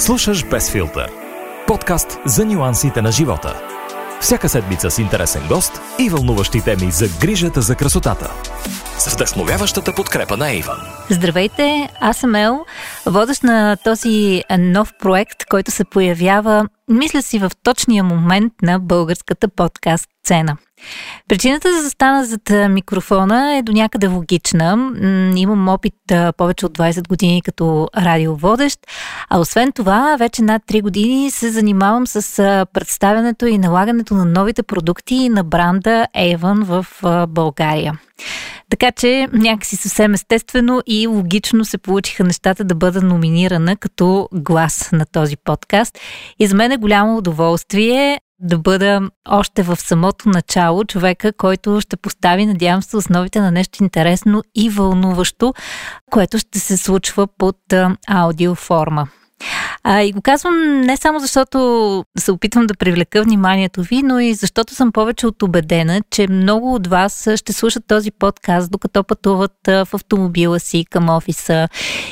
Слушаш Без филтър. Подкаст за нюансите на живота. Всяка седмица с интересен гост и вълнуващи теми за грижата за красотата. С вдъхновяващата подкрепа на Иван. Здравейте, аз съм Ел, водещ на този нов проект, който се появява, мисля си, в точния момент на българската подкаст сцена. Причината да застана зад микрофона е до някъде логична. Имам опит повече от 20 години като радиоводещ, а освен това, вече над 3 години се занимавам с представянето и налагането на новите продукти на бранда Avon в България. Така че някакси съвсем естествено и логично се получиха нещата да бъда номинирана като глас на този подкаст. И за мен е голямо удоволствие да бъда още в самото начало човека, който ще постави, надявам се, основите на нещо интересно и вълнуващо, което ще се случва под аудиоформа. А, и го казвам не само защото се опитвам да привлека вниманието ви, но и защото съм повече от убедена, че много от вас ще слушат този подкаст, докато пътуват в автомобила си към офиса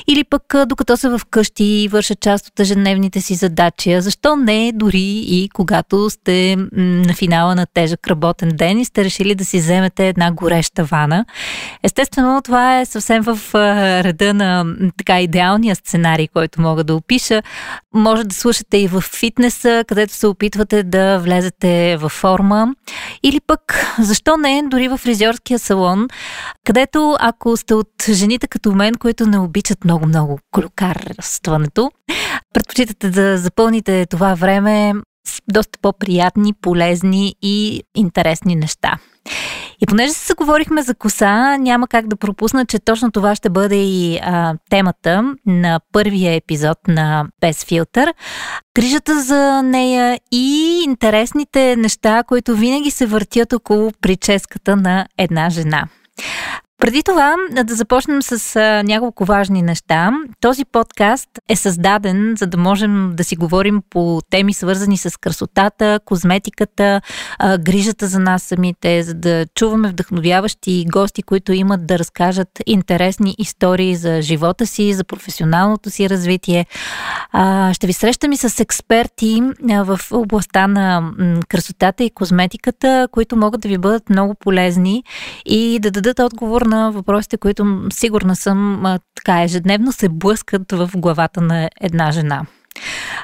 или пък докато са вкъщи и вършат част от ежедневните си задачи. Защо не дори и когато сте на финала на тежък работен ден и сте решили да си вземете една гореща вана. Естествено, това е съвсем в реда на така идеалния сценарий, който мога да опиша. Може да слушате и в фитнеса, където се опитвате да влезете във форма. Или пък, защо не, дори в фризьорския салон, където ако сте от жените като мен, които не обичат много-много клюкарстването, предпочитате да запълните това време с доста по-приятни, полезни и интересни неща. И понеже се заговорихме за коса, няма как да пропусна, че точно това ще бъде и а, темата на първия епизод на Без филтър. Грижата за нея и интересните неща, които винаги се въртят около прическата на една жена. Преди това да започнем с няколко важни неща. Този подкаст е създаден, за да можем да си говорим по теми свързани с красотата, козметиката, грижата за нас самите, за да чуваме вдъхновяващи гости, които имат да разкажат интересни истории за живота си, за професионалното си развитие. Ще ви срещам и с експерти в областта на м, красотата и козметиката, които могат да ви бъдат много полезни и да дадат отговор на въпросите, които сигурна съм така ежедневно се блъскат в главата на една жена.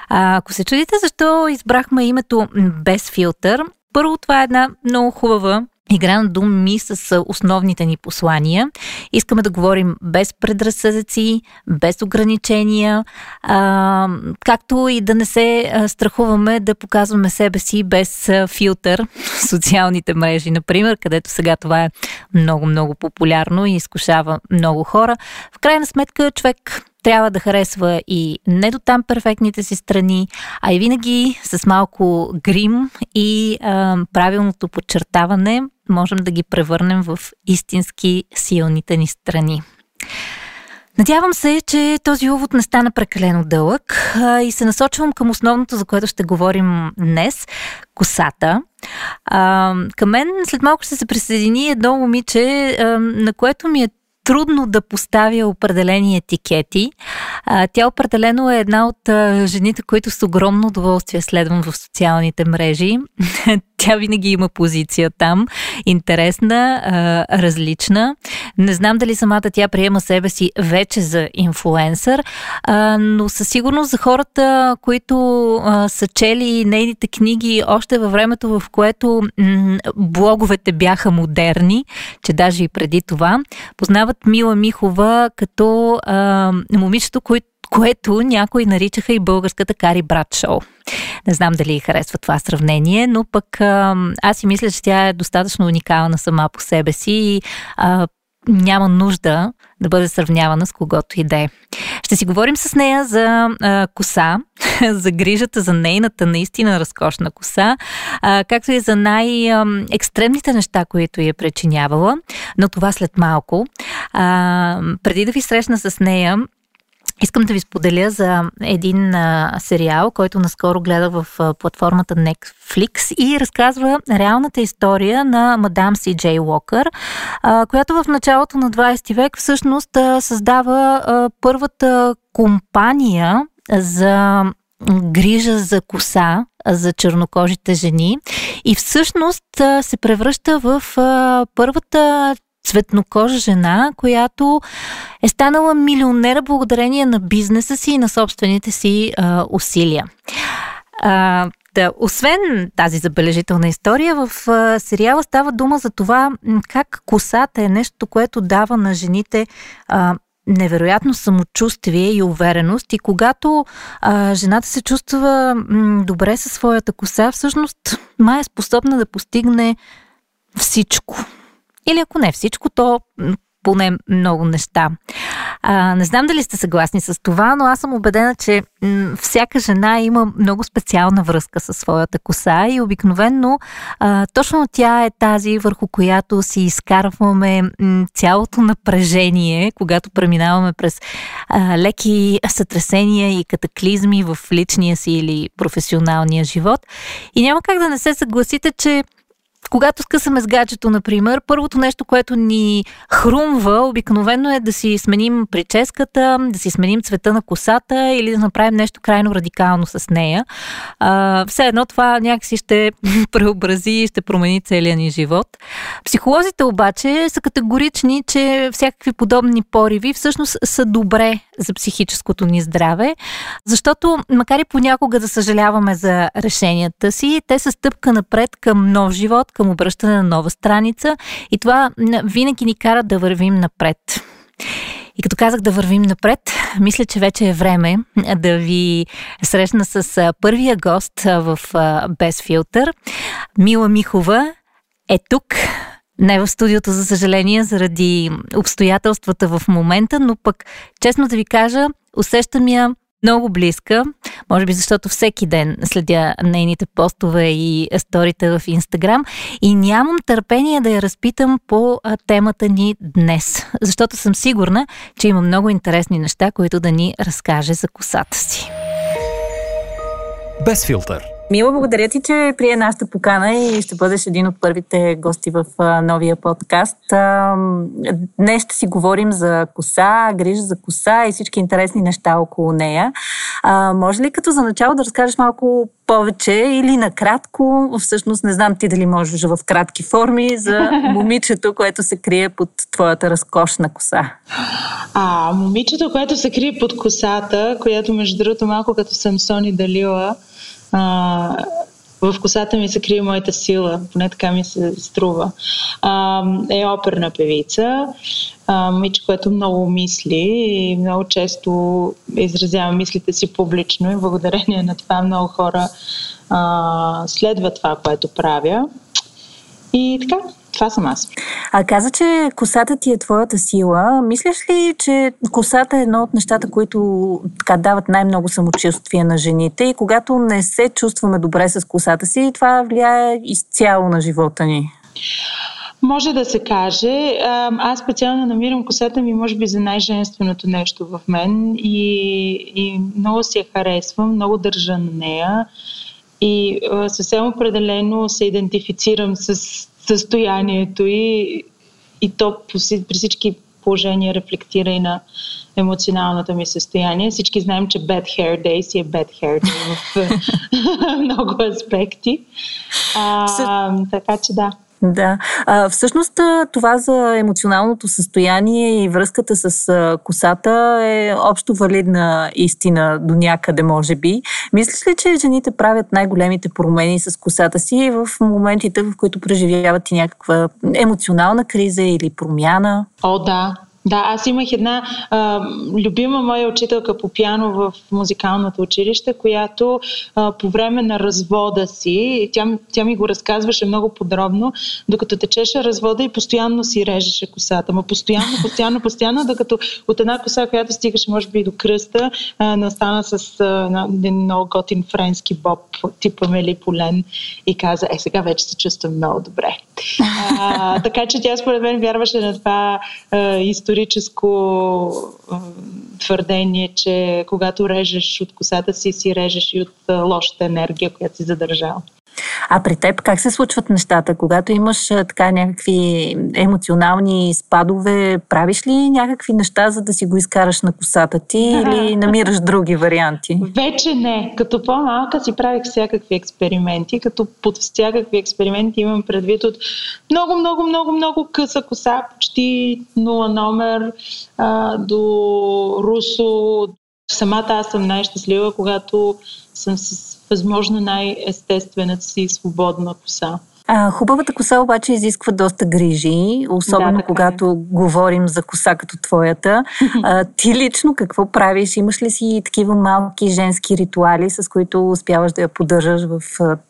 А, ако се чудите защо избрахме името без филтър, първо това е една много хубава игра на думи с основните ни послания. Искаме да говорим без предразсъдъци, без ограничения, а, както и да не се страхуваме да показваме себе си без филтър социалните мрежи, например, където сега това е много-много популярно и изкушава много хора. В крайна сметка човек трябва да харесва и не до там перфектните си страни, а и винаги с малко грим и а, правилното подчертаване можем да ги превърнем в истински силните ни страни. Надявам се, че този увод не стана прекалено дълъг а, и се насочвам към основното, за което ще говорим днес косата. А, към мен след малко ще се присъедини едно момиче, а, на което ми е трудно да поставя определени етикети. Тя определено е една от жените, които с огромно удоволствие следвам в социалните мрежи. тя винаги има позиция там. Интересна, различна. Не знам дали самата тя приема себе си вече за инфлуенсър, но със сигурност за хората, които са чели нейните книги още във времето, в което блоговете бяха модерни, че даже и преди това, познават Мила Михова като а, момичето, което което някои наричаха и българската Кари Брат шоу. Не знам дали харесва това сравнение, но пък а, аз си мисля, че тя е достатъчно уникална сама по себе си и а, няма нужда да бъде сравнявана с когото и да е. Ще си говорим с нея за а, коса, за грижата за нейната наистина разкошна коса, а, както и за най-екстремните неща, които я причинявала, но това след малко. А, преди да ви срещна с нея, Искам да ви споделя за един а, сериал, който наскоро гледах в а, платформата Netflix и разказва реалната история на мадам Си Джей Уокър, а, която в началото на 20 век всъщност а, създава а, първата компания за грижа за коса за чернокожите жени и всъщност се превръща в първата цветнокожа жена, която е станала милионера благодарение на бизнеса си и на собствените си а, усилия. А, да, освен тази забележителна история, в а, сериала става дума за това как косата е нещо, което дава на жените а, невероятно самочувствие и увереност и когато а, жената се чувства м, добре със своята коса, всъщност май е способна да постигне всичко. Или ако не всичко, то поне много неща. А, не знам дали сте съгласни с това, но аз съм убедена, че м- всяка жена има много специална връзка със своята коса и обикновенно а, точно тя е тази, върху която си изкарваме м- цялото напрежение, когато преминаваме през а, леки сътресения и катаклизми в личния си или професионалния живот. И няма как да не се съгласите, че когато скъсаме с гаджето, например, първото нещо, което ни хрумва обикновено е да си сменим прическата, да си сменим цвета на косата или да направим нещо крайно радикално с нея. А, все едно това някакси ще преобрази и ще промени целия ни живот. Психолозите обаче са категорични, че всякакви подобни пориви всъщност са добре за психическото ни здраве, защото макар и понякога да съжаляваме за решенията си, те са стъпка напред към нов живот, към обръщане на нова страница и това винаги ни кара да вървим напред. И като казах да вървим напред, мисля, че вече е време да ви срещна с първия гост в Без филтър. Мила Михова е тук. Не в студиото, за съжаление, заради обстоятелствата в момента, но пък, честно да ви кажа, усещам я много близка, може би защото всеки ден следя нейните постове и сторите в Инстаграм. И нямам търпение да я разпитам по темата ни днес, защото съм сигурна, че има много интересни неща, които да ни разкаже за косата си. Без филтър Мила, благодаря ти, че прие нашата покана и ще бъдеш един от първите гости в новия подкаст. Днес ще си говорим за коса, грижа за коса и всички интересни неща около нея. Може ли като за начало да разкажеш малко повече или накратко, всъщност не знам ти дали можеш в кратки форми, за момичето, което се крие под твоята разкошна коса? А, момичето, което се крие под косата, която между другото малко като Самсон и Далила, в косата ми се крие моята сила, поне така ми се струва. А, е оперна певица, а, момиче, което много мисли и много често изразява мислите си публично и благодарение на това много хора а, следва това, което правя. И така, това съм аз. А каза, че косата ти е твоята сила. Мислиш ли, че косата е едно от нещата, които така дават най-много самочувствие на жените и когато не се чувстваме добре с косата си, това влияе изцяло на живота ни? Може да се каже. Аз специално намирам косата ми, може би, за най-женственото нещо в мен и, и много си я харесвам, много държа на нея и съвсем определено се идентифицирам с състоянието и, и то при всички положения рефлектира и на емоционалното ми състояние. Всички знаем, че bad hair day си е bad hair day в много аспекти. А, така че да. Да. А, всъщност това за емоционалното състояние и връзката с косата е общо валидна истина до някъде, може би. Мислиш ли, че жените правят най-големите промени с косата си в моментите, в които преживяват и някаква емоционална криза или промяна? О, да. Да, аз имах една а, любима моя учителка по пиано в музикалното училище, която а, по време на развода си, тя, тя ми го разказваше много подробно, докато течеше развода и постоянно си режеше косата. Ма постоянно, постоянно, постоянно, докато от една коса, която стигаше може би до кръста, а, не остана с а, един много готин френски боб, типа Мели Полен и каза, е сега вече се чувствам много добре. А, така че тя според мен вярваше на това а, историческо твърдение, че когато режеш от косата си, си режеш и от лошата енергия, която си задържал. А при теб как се случват нещата? Когато имаш така някакви емоционални спадове, правиш ли някакви неща, за да си го изкараш на косата ти или намираш други варианти? Вече не. Като по-малка си правих всякакви експерименти, като под всякакви експерименти имам предвид от много, много, много, много къса коса, почти нула номер, а, до Русо. Самата аз съм най-щастлива, когато съм с възможно най-естествената си свободна коса. А, хубавата коса обаче изисква доста грижи, особено да, е. когато е. говорим за коса като твоята. А, ти лично какво правиш? Имаш ли си такива малки женски ритуали, с които успяваш да я поддържаш в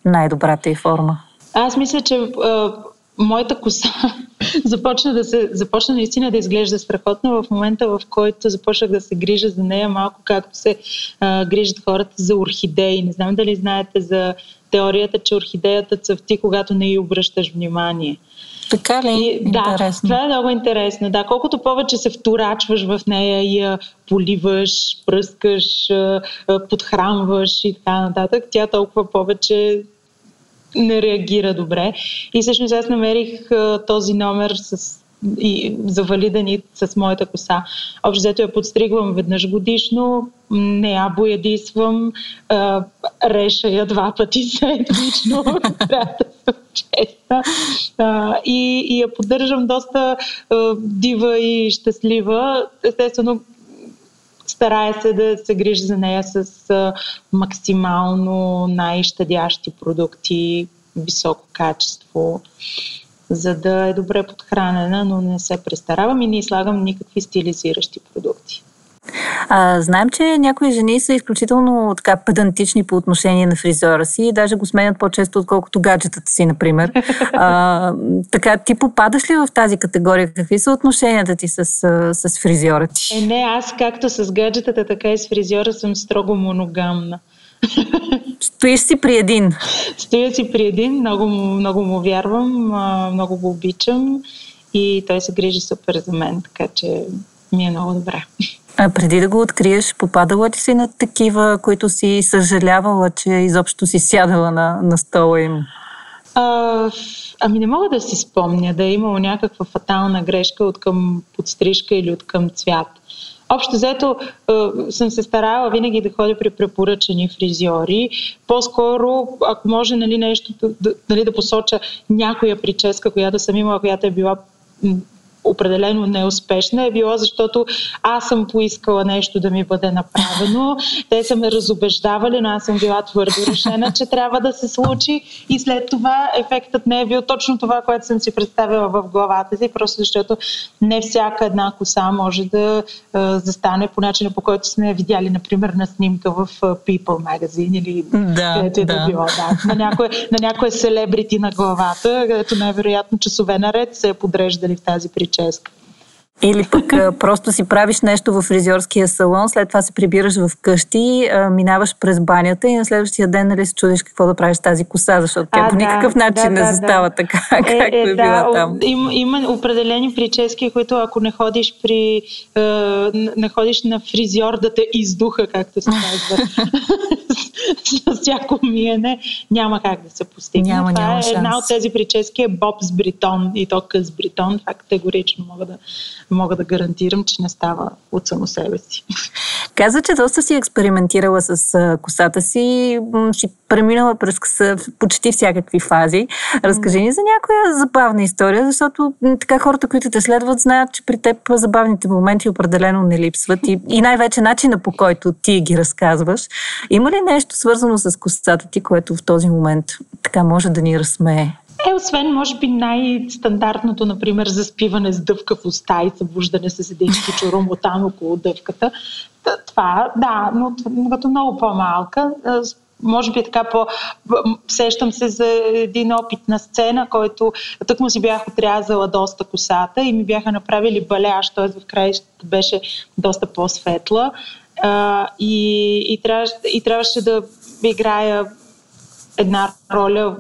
най-добрата й форма? Аз мисля, че а, моята коса започна да се, започна наистина да изглежда страхотно в момента, в който започнах да се грижа за нея малко както се а, грижат хората за орхидеи. Не знам дали знаете за теорията, че орхидеята цъфти, когато не й обръщаш внимание. Така ли? И, да, интересно. това е много интересно. Да, колкото повече се вторачваш в нея и я поливаш, пръскаш, подхранваш и така нататък, тя толкова повече не реагира добре. И всъщност аз намерих този номер с и за валидани с моята коса. Общо взето я подстригвам веднъж годишно, не я боядисвам, реша я два пъти седмично, трябва да съм честа. И, и я поддържам доста дива и щастлива. Естествено, старая се да се грижи за нея с максимално най-щадящи продукти, високо качество, за да е добре подхранена, но не се престаравам и не слагам никакви стилизиращи продукти. А, знаем, че някои жени са изключително така педантични по отношение на фризора си и даже го сменят по-често, отколкото гаджетата си, например. А, така, ти попадаш ли в тази категория? Какви са отношенията ти с, с фризьора ти? Е, не, аз както с гаджетата, така и с фризьора съм строго моногамна. Стоиш си при един. Стоя си при един, много, много му вярвам, много го обичам и той се грижи супер за мен, така че ми е много добре. А преди да го откриеш, попадала ти си на такива, които си съжалявала, че изобщо си сядала на, на стола им? А, ами не мога да си спомня да е имало някаква фатална грешка от към подстрижка или от към цвят. Общо взето съм се старала винаги да ходя при препоръчени фризьори. По-скоро, ако може нали, нещо нали, да посоча някоя прическа, която съм имала, която е била определено неуспешна е било, защото аз съм поискала нещо да ми бъде направено. Те са ме разобеждавали, но аз съм била твърдо решена, че трябва да се случи и след това ефектът не е бил точно това, което съм си представила в главата си, просто защото не всяка една коса може да застане по начина, по който сме видяли, например, на снимка в People Magazine или да, където е да. да било. Да, на, някое, на някое селебрити на главата, където най-вероятно часове наред се е подреждали в тази причина често. Или пък просто си правиш нещо в фризьорския салон, след това се прибираш в къщи, минаваш през банята и на следващия ден нали, се чудиш какво да правиш с тази коса, защото тя а, по никакъв да, начин да, не застава да. така, е, както е, е била да, там. Има, има определени прически, които ако не ходиш при е, не ходиш на фризьор да те издуха, както се казва, с всяко миене, няма как да се постигне. Няма, Това няма е шанс. една от тези прически е Боб с бритон и то къс бритон. Това категорично мога да мога да гарантирам, че не става от само себе си. Каза, че доста си експериментирала с косата си, си преминала през почти всякакви фази. Разкажи ни за някоя забавна история, защото така хората, които те следват, знаят, че при теб забавните моменти определено не липсват и, и най-вече начина по който ти ги разказваш. Има ли нещо свързано с косата ти, което в този момент така може да ни разсмее? Е, освен, може би, най-стандартното, например, заспиване с дъвка в уста и събуждане с един чурум там около дъвката. Това, да, но като много по-малка, може би така по... Сещам се за един опит на сцена, който тък му си бях отрязала доста косата и ми бяха направили баляш, т.е. в край беше доста по-светла и, и, трябваше, и трябваше да играя една роля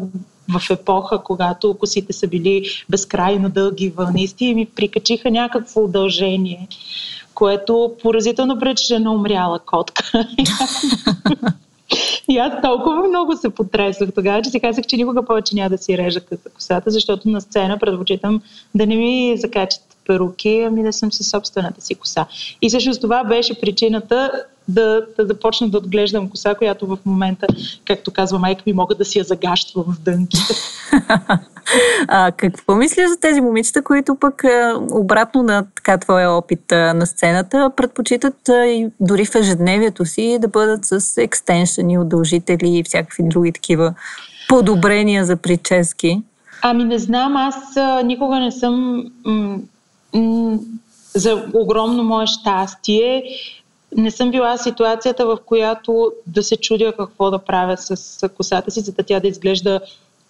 в епоха, когато косите са били безкрайно дълги вълнисти и ми прикачиха някакво удължение, което поразително пречеше на умряла котка. И аз толкова много се потресвах тогава, че си казах, че никога повече няма да си режа косата, защото на сцена предпочитам да не ми закачат перуки, ами да съм със собствената си коса. И всъщност това беше причината да, да започна да отглеждам коса, която в момента, както казва майка ми, мога да си я загащвам в дънките. а, какво мислиш за тези момичета, които пък обратно на така твоя опит на сцената предпочитат и дори в ежедневието си да бъдат с екстеншени, удължители и всякакви други такива подобрения за прически? Ами не знам, аз никога не съм м- м- за огромно мое щастие не съм била ситуацията, в която да се чудя какво да правя с косата си, за да тя да изглежда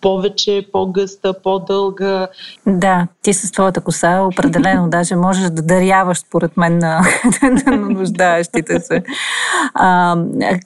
повече, по-гъста, по-дълга. Да, ти с твоята коса определено даже можеш да даряваш, според мен, на, на нуждаещите се. А,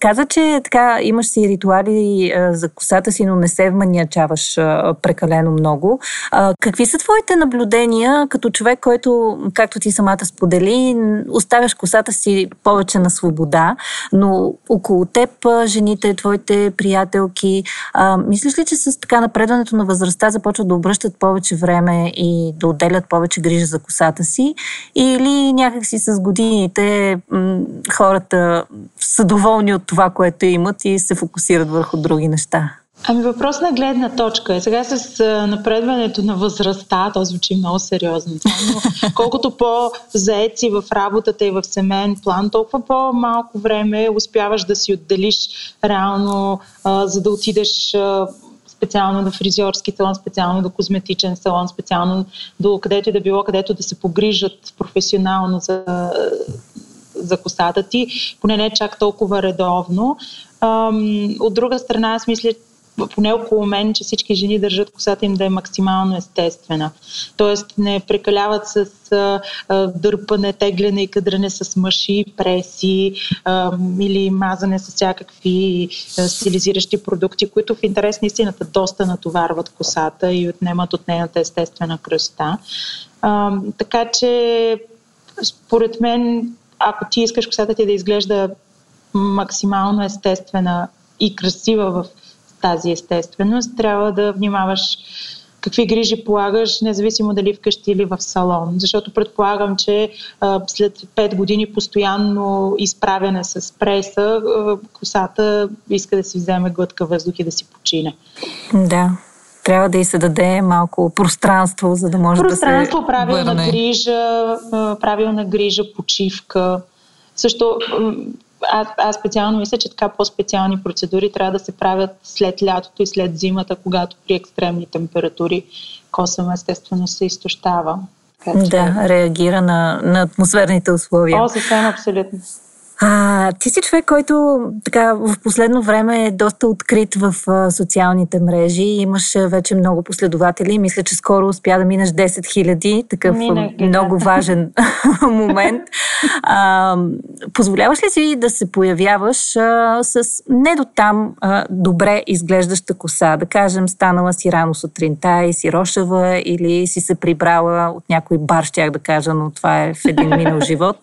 каза, че така имаш си ритуали за косата си, но не се вманиачаваш а, прекалено много. А, какви са твоите наблюдения като човек, който, както ти самата сподели, оставяш косата си повече на свобода, но около теб жените, твоите приятелки, а, мислиш ли, че с така напредването на възрастта започват да обръщат повече време и да отделят повече грижа за косата си или някакси с годините м- хората са доволни от това, което имат и се фокусират върху други неща? Ами въпрос на гледна точка е. Сега с напредването на възрастта, то звучи много сериозно, но колкото по-заеци в работата и в семейен план, толкова по-малко време успяваш да си отделиш реално, а, за да отидеш а, специално до фризьорски салон, специално до козметичен салон, специално до където и да било, където да се погрижат професионално за, за косата ти, поне не чак толкова редовно. От друга страна, аз мисля, поне около мен, че всички жени държат косата им да е максимално естествена. Тоест не прекаляват с а, дърпане, тегляне и кадране с мъжи, преси а, или мазане с всякакви стилизиращи продукти, които в интерес на истината доста натоварват косата и отнемат от нейната естествена кръста. А, така че, според мен, ако ти искаш косата ти да изглежда максимално естествена и красива в тази естественост, трябва да внимаваш какви грижи полагаш, независимо дали вкъщи или в салон. Защото предполагам, че а, след 5 години постоянно изправяне с преса, а, косата иска да си вземе глътка въздух и да си почине. Да, трябва да й се даде малко пространство, за да може да се Пространство, правилна върне. грижа, правилна грижа, почивка. Също аз, аз специално мисля, че така по-специални процедури трябва да се правят след лятото и след зимата, когато при екстремни температури косъм естествено се изтощава. Така, че... Да, реагира на, на атмосферните условия. О, съвсем абсолютно. А, ти си човек, който така в последно време е доста открит в а, социалните мрежи. Имаш а, вече много последователи. Мисля, че скоро успя да минеш 10 000. Такъв Минах, много да. важен момент. А, позволяваш ли си да се появяваш а, с не до там а, добре изглеждаща коса? Да кажем, станала си рано сутринта и си рошава или си се прибрала от някой бар, щях да кажа, но това е в един минал живот.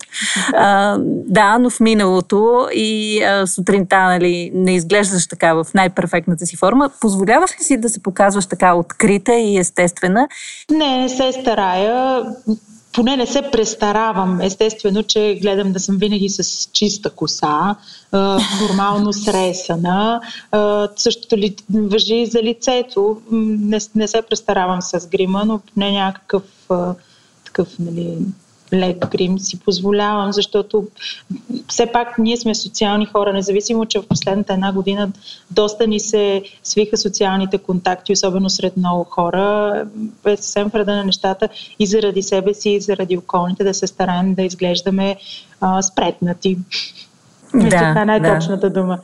А, да, но в миналото и а, сутринта нали, не изглеждаш така в най-перфектната си форма. Позволяваш ли си да се показваш така открита и естествена? Не, не се старая поне не се престаравам. Естествено, че гледам да съм винаги с чиста коса, нормално сресана. Същото ли въжи за лицето. Не, не се престаравам с грима, но поне някакъв такъв, нали, лек грим си позволявам, защото все пак ние сме социални хора, независимо, че в последната една година доста ни се свиха социалните контакти, особено сред много хора. Е съвсем вреда на нещата и заради себе си, и заради околните да се стараем да изглеждаме а, спретнати. Да, това е най-точната да. дума.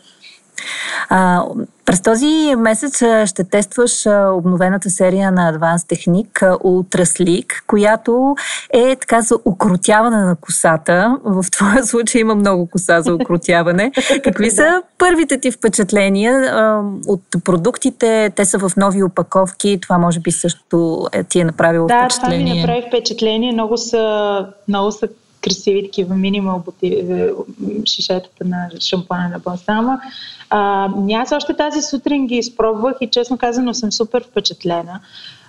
А, през този месец ще тестваш обновената серия на Advanced Technique Ultra Sleek, която е така за укротяване на косата. В твоя случай има много коса за укротяване. Какви са първите ти впечатления от продуктите? Те са в нови опаковки. Това може би също е, ти е направило да, впечатление. Да, това ми направи впечатление. Много са, много са красиви такива минимал бути, шишетата на шампана на Бонсама. А, аз още тази сутрин ги изпробвах и честно казано съм супер впечатлена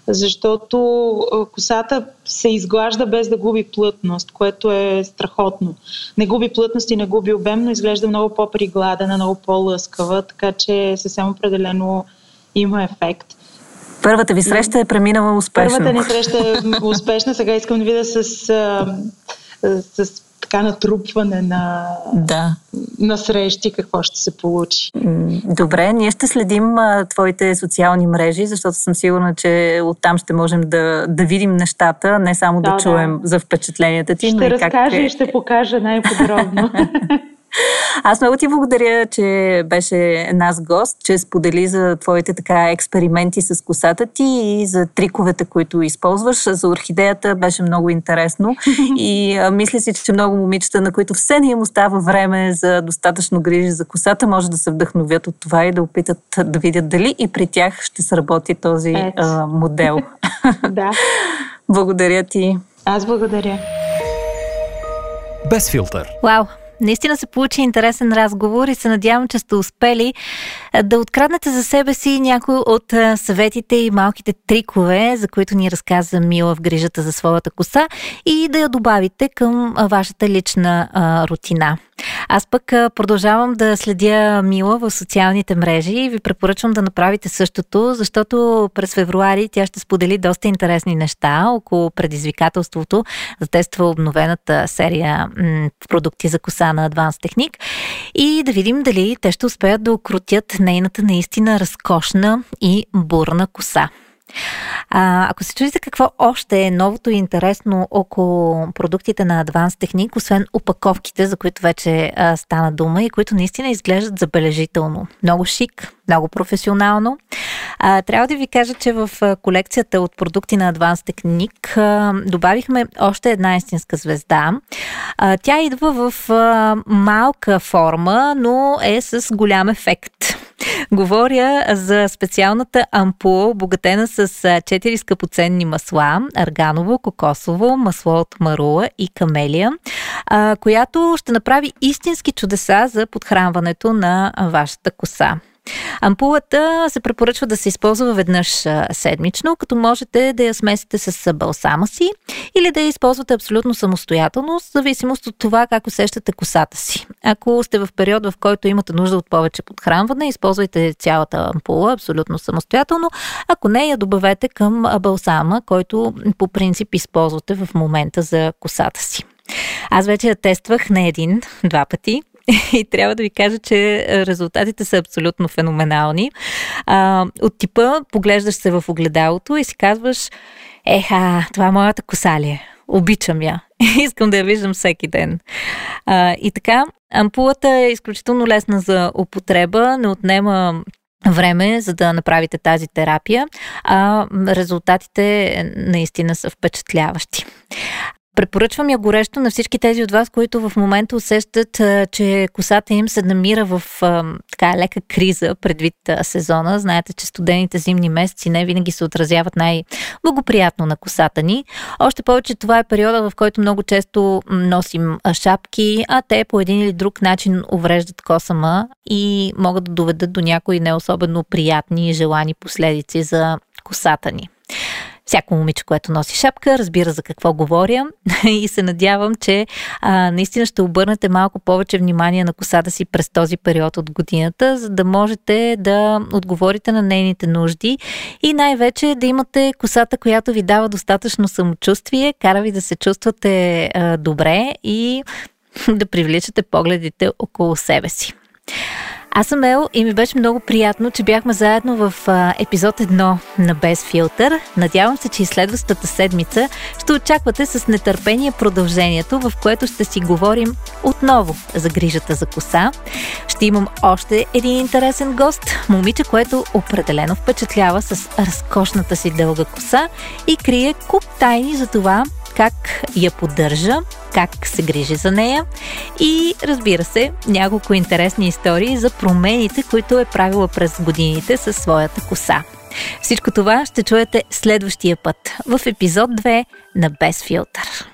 защото косата се изглажда без да губи плътност, което е страхотно. Не губи плътност и не губи обем, но изглежда много по-пригладена, много по-лъскава, така че съвсем определено има ефект. Първата ви среща е преминала успешно. Първата ни среща е успешна. Сега искам да видя с, с така натрупване на, да. на срещи, какво ще се получи. Добре, ние ще следим а, твоите социални мрежи, защото съм сигурна, че оттам ще можем да, да видим нещата, не само да, да чуем да. за впечатленията ти, ще но и как... Ще и ще покажа най-подробно. Аз много ти благодаря, че беше нас гост, че сподели за твоите така експерименти с косата ти и за триковете, които използваш. За орхидеята беше много интересно и а, мисля си, че много момичета, на които все не им остава време за достатъчно грижи за косата, може да се вдъхновят от това и да опитат да видят дали и при тях ще сработи този а, модел. да. Благодаря ти. Аз благодаря. Без филтър. Вау! Наистина се получи интересен разговор и се надявам, че сте успели да откраднете за себе си някои от съветите и малките трикове, за които ни разказа Мила в грижата за своята коса и да я добавите към вашата лична рутина. Аз пък продължавам да следя Мила в социалните мрежи и ви препоръчвам да направите същото, защото през февруари тя ще сподели доста интересни неща около предизвикателството за тества обновената серия продукти за коса на Advanced Technique и да видим дали те ще успеят да окрутят нейната наистина разкошна и бурна коса. А, ако се чудите какво още е новото и интересно около продуктите на Advanced Technique, освен опаковките, за които вече а, стана дума и които наистина изглеждат забележително. Много шик, много професионално. А, трябва да ви кажа, че в колекцията от продукти на Advanced Technique а, добавихме още една истинска звезда. А, тя идва в а, малка форма, но е с голям ефект. Говоря за специалната ампула, обогатена с 4 скъпоценни масла арганово, кокосово, масло от марула и камелия, която ще направи истински чудеса за подхранването на вашата коса. Ампулата се препоръчва да се използва веднъж седмично, като можете да я смесите с балсама си или да я използвате абсолютно самостоятелно, в зависимост от това как усещате косата си. Ако сте в период, в който имате нужда от повече подхранване, използвайте цялата ампула абсолютно самостоятелно. Ако не, я добавете към балсама, който по принцип използвате в момента за косата си. Аз вече я тествах не един, два пъти. И трябва да ви кажа, че резултатите са абсолютно феноменални. А, от типа поглеждаш се в огледалото и си казваш, еха, това е моята коса ли е? Обичам я. Искам да я виждам всеки ден. А, и така, ампулата е изключително лесна за употреба, не отнема време, за да направите тази терапия, а резултатите наистина са впечатляващи. Препоръчвам я горещо на всички тези от вас, които в момента усещат, че косата им се намира в така лека криза предвид сезона. Знаете, че студените зимни месеци не винаги се отразяват най-благоприятно на косата ни. Още повече това е периода, в който много често носим шапки, а те по един или друг начин увреждат косама и могат да доведат до някои не особено приятни и желани последици за косата ни. Всяко момиче, което носи шапка, разбира за какво говоря и се надявам, че а, наистина ще обърнете малко повече внимание на косата си през този период от годината, за да можете да отговорите на нейните нужди и най-вече да имате косата, която ви дава достатъчно самочувствие, кара ви да се чувствате а, добре и да привличате погледите около себе си. Аз съм Ел и ми беше много приятно, че бяхме заедно в а, епизод 1 на Без филтър. Надявам се, че и следващата седмица ще очаквате с нетърпение продължението, в което ще си говорим отново за грижата за коса. Ще имам още един интересен гост, момиче, което определено впечатлява с разкошната си дълга коса и крие куп тайни за това как я поддържа, как се грижи за нея и разбира се, няколко интересни истории за промените, които е правила през годините със своята коса. Всичко това ще чуете следващия път в епизод 2 на Без филтър.